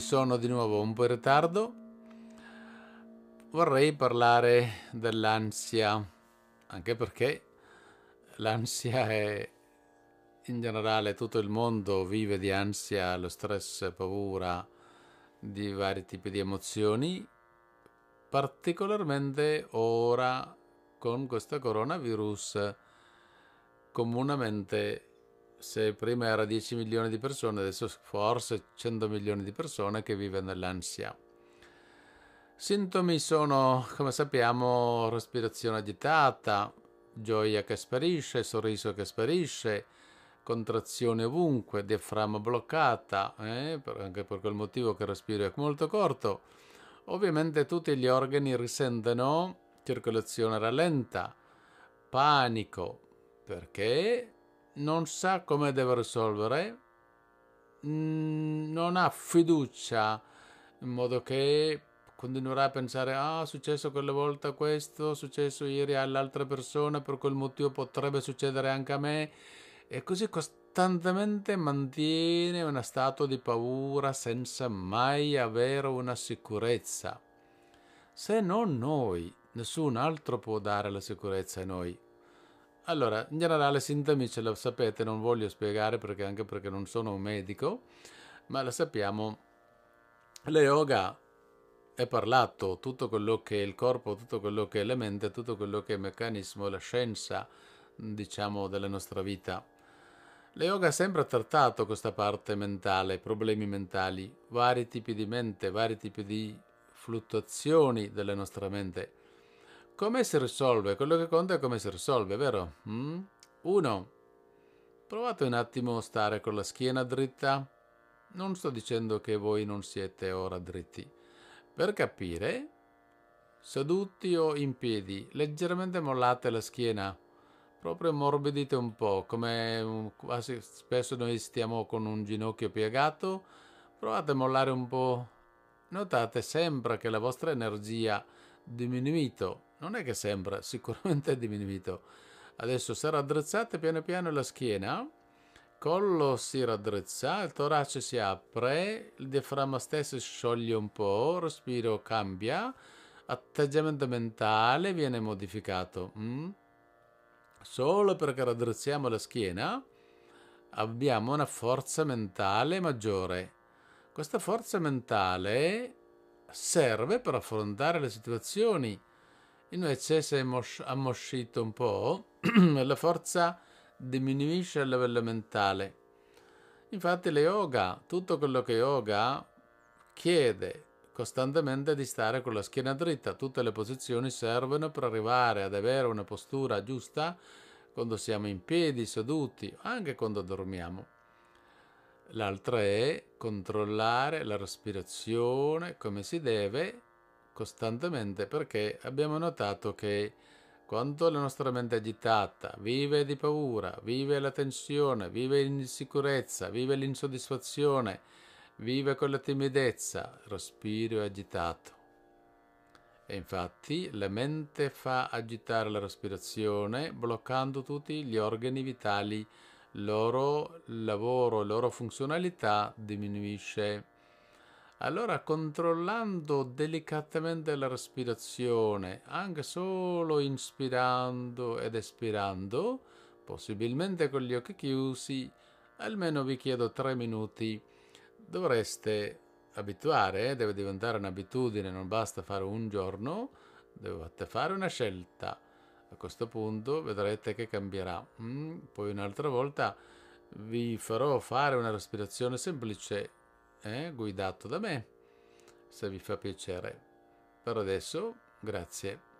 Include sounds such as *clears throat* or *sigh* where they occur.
Sono di nuovo un po' in ritardo. Vorrei parlare dell'ansia, anche perché l'ansia è in generale tutto il mondo vive di ansia, lo stress, paura, di vari tipi di emozioni, particolarmente ora con questo coronavirus comunemente se prima era 10 milioni di persone, adesso forse 100 milioni di persone che vivono nell'ansia. Sintomi sono, come sappiamo, respirazione agitata, gioia che sparisce, sorriso che sparisce, contrazione ovunque, diaframma bloccata, eh, anche per quel motivo che il respiro è molto corto. Ovviamente tutti gli organi risentono circolazione rallenta, panico, perché non sa come deve risolvere, mm, non ha fiducia in modo che continuerà a pensare ah è successo quella volta questo, è successo ieri all'altra persona, per quel motivo potrebbe succedere anche a me e così costantemente mantiene uno stato di paura senza mai avere una sicurezza. Se non noi, nessun altro può dare la sicurezza a noi. Allora, in generale sintomi ce lo sapete, non voglio spiegare perché anche perché non sono un medico, ma lo sappiamo. La yoga è parlato tutto quello che è il corpo, tutto quello che è la mente, tutto quello che è il meccanismo, la scienza, diciamo, della nostra vita. La yoga ha sempre trattato questa parte mentale, problemi mentali, vari tipi di mente, vari tipi di fluttuazioni della nostra mente come si risolve? Quello che conta è come si risolve, vero? Mm? Provate un attimo a stare con la schiena dritta. Non sto dicendo che voi non siete ora dritti. Per capire, seduti o in piedi, leggermente mollate la schiena, proprio morbidite un po', come quasi spesso noi stiamo con un ginocchio piegato. Provate a mollare un po'. Notate sempre che la vostra energia diminuito non è che sembra, sicuramente è diminuito. Adesso se raddrizzate piano piano la schiena, collo si raddrizza, il torace si apre, il diaframma stesso si scioglie un po', respiro cambia, atteggiamento mentale viene modificato. Mm? Solo perché raddrizziamo la schiena abbiamo una forza mentale maggiore. Questa forza mentale serve per affrontare le situazioni Invece se ammoscito un po', *clears throat* la forza diminuisce a livello mentale. Infatti le yoga, tutto quello che yoga chiede costantemente di stare con la schiena dritta, tutte le posizioni servono per arrivare ad avere una postura giusta quando siamo in piedi, seduti, anche quando dormiamo. L'altra è controllare la respirazione come si deve costantemente perché abbiamo notato che quando la nostra mente è agitata, vive di paura, vive la tensione, vive l'insicurezza, vive l'insoddisfazione, vive con la timidezza, respiro agitato. E infatti la mente fa agitare la respirazione bloccando tutti gli organi vitali, loro lavoro, la loro funzionalità diminuisce. Allora, controllando delicatamente la respirazione, anche solo inspirando ed espirando, possibilmente con gli occhi chiusi, almeno vi chiedo tre minuti, dovreste abituare, eh? deve diventare un'abitudine, non basta fare un giorno, dovete fare una scelta. A questo punto vedrete che cambierà. Mm, poi un'altra volta vi farò fare una respirazione semplice eh, guidato da me, se vi fa piacere. Per adesso, grazie.